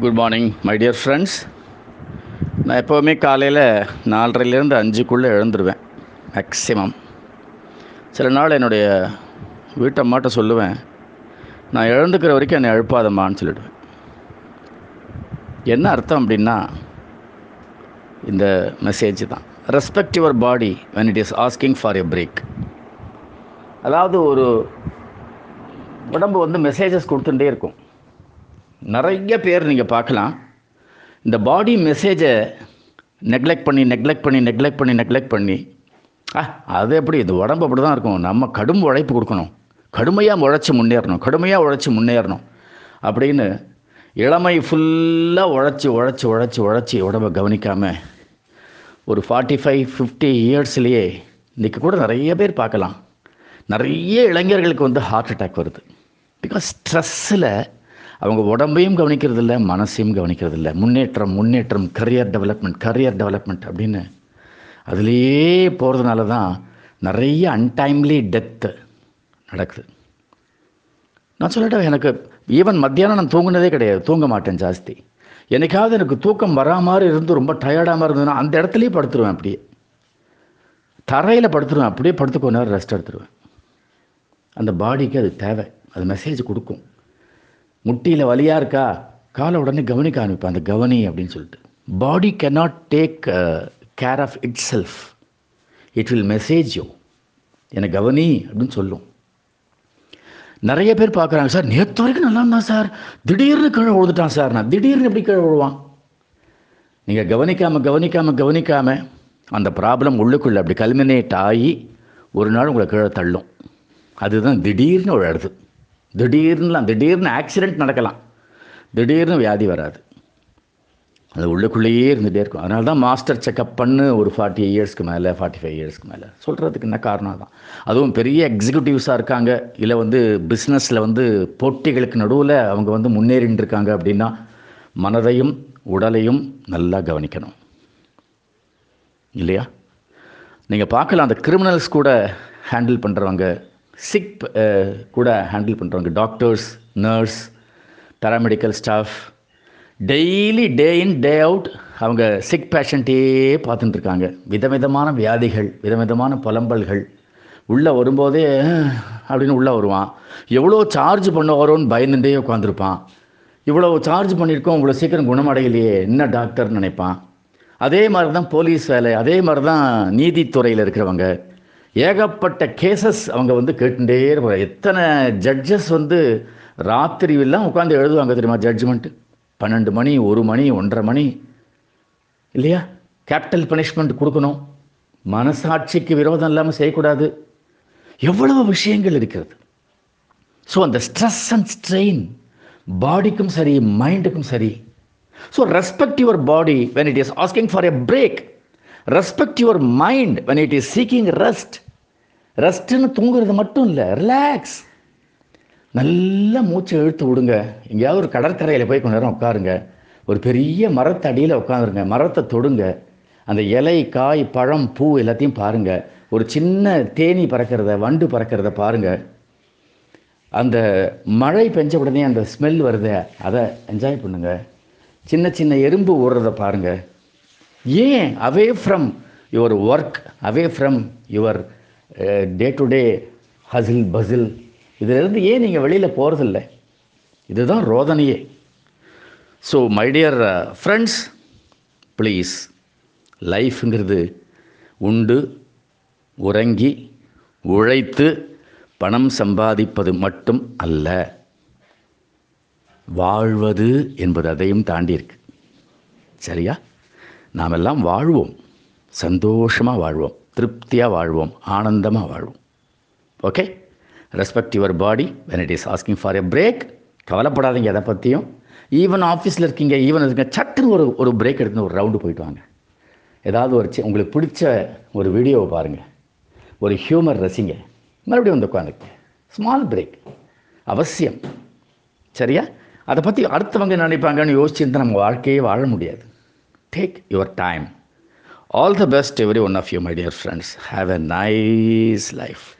Good morning my dear friends நான் எப்போவுமே காலையில் நாலரைலேருந்து அஞ்சுக்குள்ளே எழுந்துருவேன் மேக்ஸிமம் சில நாள் என்னுடைய வீட்டம்மாட்ட சொல்லுவேன் நான் எழுந்துக்கிற வரைக்கும் என்னை எழுப்பாதம்மான்னு சொல்லிடுவேன். என்ன அர்த்தம் அப்படின்னா இந்த மெசேஜ் தான். Respect your body when it is asking for a break அதாவது ஒரு உடம்பு வந்து மெசேஜஸ் கொடுத்துட்டே இருக்கும். நிறைய பேர் நீங்கள் பார்க்கலாம். இந்த பாடி மெசேஜை நெக்லெக்ட் பண்ணி நெக்லெக்ட் பண்ணி நெக்லெக்ட் பண்ணி நெக்லெக்ட் பண்ணி ஆ அது எப்படி? இது உடம்பு அப்படி தான் இருக்கும். நம்ம கடும் உழைப்பு கொடுக்கணும். கடுமையாக உழைச்சி முன்னேறணும். கடுமையாக உழைச்சி முன்னேறணும். அப்படின்னு இளமை ஃபுல்லாக உழைச்சி உழைச்சி உழைச்சி உழைச்சி உடம்பை கவனிக்காமல் ஒரு ஃபார்ட்டி ஃபைவ் ஃபிஃப்டி இயர்ஸ்லேயே இன்றைக்கி கூட நிறைய பேர் பார்க்கலாம். நிறைய இளைஞர்களுக்கு வந்து ஹார்ட் அட்டாக் வருது. பிகாஸ் ஸ்ட்ரெஸ்ஸில் அவங்க உடம்பையும் கவனிக்கிறதில்ல மனசையும் கவனிக்கிறதில்ல. முன்னேற்றம் முன்னேற்றம் கரியர் டெவலப்மெண்ட் கரியர் டெவலப்மெண்ட் அப்படின்னு அதுலேயே போகிறதுனால தான் நிறைய அன்டைம்லி டெத்து நடக்குது. நான் சொல்லட்டேன் எனக்கு ஈவன் மத்தியானம் நான் தூங்குனதே கிடையாது. தூங்க மாட்டேன் ஜாஸ்தி. என்னைக்காவது எனக்கு தூக்கம் வரா மாதிரி இருந்து ரொம்ப டயர்டாக இருந்ததுன்னா அந்த இடத்துலையே படுத்துருவேன் அப்படியே. தரையில் படுத்துருவேன். அப்படியே படுத்து கொஞ்ச நேரம் ரெஸ்ட் எடுத்துருவேன். அந்த பாடிக்கு அது தேவை. அது மெசேஜ் கொடுக்கும். முட்டியில் வலியாக இருக்கா? காலை உடனே கவனிக்க ஆரம்பிப்பேன் அந்த கவனி அப்படின்னு சொல்லிட்டு. Body cannot take care of itself it will message you என்னை கவனி அப்படின்னு சொல்லும். நிறைய பேர் பார்க்குறாங்க சார் நேற்று வரைக்கும் நல்லா இருந்தான் சார். திடீர்னு கீழே விழுந்துட்டான் சார். நான் திடீர்னு எப்படி கீழே விழுவான்? நீங்கள் கவனிக்காமல் கவனிக்காமல் கவனிக்காமல் அந்த ப்ராப்ளம் உள்ளுக்குள்ளே அப்படி கல்மினேட் ஆகி ஒரு நாள் உங்களை கீழே தள்ளும். அதுதான் திடீர்னு விழாடுது திடீர்னுலாம் திடீர்னு ஆக்சிடெண்ட் நடக்கலாம். திடீர்னு வியாதி வராது. அது உள்ளுக்குள்ளேயே இருந்துகிட்டே இருக்கும். அதனால தான் மாஸ்டர் செக்கப் பண்ணு ஒரு ஃபார்ட்டி இயர்ஸ்க்கு மேலே ஃபார்ட்டி ஃபைவ் இயர்ஸ்க்கு மேலே. சொல்கிறதுக்கு என்ன காரணம் தான் அதுவும் பெரிய எக்ஸிக்யூட்டிவ்ஸாக இருக்காங்க. இல்லை வந்து பிஸ்னஸில் வந்து போட்டிகளுக்கு நடுவில் அவங்க வந்து முன்னேறின்னு இருக்காங்க அப்படின்னா மனதையும் உடலையும் நல்லா கவனிக்கணும். இல்லையா? நீங்கள் பார்க்கலாம். அந்த கிரிமினல்ஸ் கூட ஹேண்டில் பண்ணுறவங்க சிக் uh, கூட ஹேண்டில் பண்ணுறவங்க doctors nurse paramedical staff daily day in day out அவங்க சிக் பேஷண்ட்டே பார்த்துட்டுருக்காங்க. விதவிதமான வியாதிகள் விதவிதமான புலம்பல்கள். உள்ளே வரும்போதே அப்படின்னு உள்ளே வருவான். எவ்வளோ சார்ஜ் பண்ண வரோன்னு பயந்துட்டே உட்காந்துருப்பான் இவ்வளோ சார்ஜ் பண்ணியிருக்கோம் இவ்வளோ சீக்கிரம் குணமடையலையே என்ன டாக்டர்னு நினைப்பான். அதே மாதிரி தான் போலீஸ் வேலை அதே மாதிரி தான் நீதித்துறையில் இருக்கிறவங்க. ஏகப்பட்ட கேசஸ் அவங்க வந்து கேட்டுட்டே இருப்பாங்க. எத்தனை ஜட்ஜஸ் வந்து ராத்திரி எல்லாம் உட்காந்து எழுதுவாங்க தெரியுமா ஜட்ஜ்மெண்ட்டு பன்னெண்டு மணி ஒரு மணி ஒன்றரை மணி. இல்லையா? கேபிட்டல் பனிஷ்மெண்ட் கொடுக்கணும். மனசாட்சிக்கு விரோதம் இல்லாமல் செய்யக்கூடாது. எவ்வளவு விஷயங்கள் இருக்கிறது. ஸோ அந்த ஸ்ட்ரெஸ் அண்ட் ஸ்ட்ரெயின் பாடிக்கும் சரி மைண்டுக்கும் சரி. So respect your body when it is asking for a break respect your mind when it is seeking rest ரெஸ்ட்டுன்னு தூங்குறது மட்டும் இல்லை ரிலாக்ஸ் நல்லா மூச்சை இழுத்து விடுங்க. எங்கேயாவது ஒரு கடற்கரையில் போய் கொஞ்ச நேரம் உட்காருங்க. ஒரு பெரிய மரத்தடியில் உட்காந்துருங்க. மரத்தை தொடுங்க. அந்த இலை காய் பழம் பூ எல்லாத்தையும் பாருங்கள் ஒரு சின்ன தேனி பறக்கிறத வண்டு பறக்கிறத பாருங்கள் அந்த மழை பெஞ்ச உடனே அந்த ஸ்மெல் வருது அதை என்ஜாய் பண்ணுங்கள் சின்ன சின்ன எறும்பு ஓடுறத பாருங்கள் ஏன் away from your work away from your day to day hustle bustle இதிலிருந்து ஏன் நீங்கள் வெளியில் போகிறதில்ல இதுதான் ரோதனையே. So my dear friends please லைஃப்ங்கிறது உண்டு உறங்கி உழைத்து பணம் சம்பாதிப்பது மட்டும் அல்ல வாழ்வது என்பது அதையும் தாண்டி இருக்கு. சரியா? நாம் எல்லாம் வாழ்வோம். சந்தோஷமாக வாழ்வோம். திருப்தியாக வாழ்வோம். ஆனந்தமாக வாழ்வோம். Okay respect your body when it is asking for a break கவலைப்படாதீங்க எதை பற்றியும் ஈவன் ஆஃபீஸில் இருக்கீங்க ஈவன் இருக்கீங்க சட்டுன்னு ஒரு ஒரு பிரேக் எடுத்து ஒரு ரவுண்டு போயிட்டு வாங்க. ஏதாவது ஒரு உங்களுக்கு பிடிச்ச ஒரு வீடியோவை பாருங்கள் ஒரு ஹியூமர் ரசிங்க. மறுபடியும் வந்து உட்காந்துங்க ஸ்மால் பிரேக் அவசியம். சரியா? அதை பற்றி அடுத்தவங்க நினைப்பாங்கன்னு நினைப்பாங்கன்னு தான் நம்ம வாழ்க்கையே வாழ முடியாது. Take your time. All the best, every one of you, my dear friends. Have a nice life.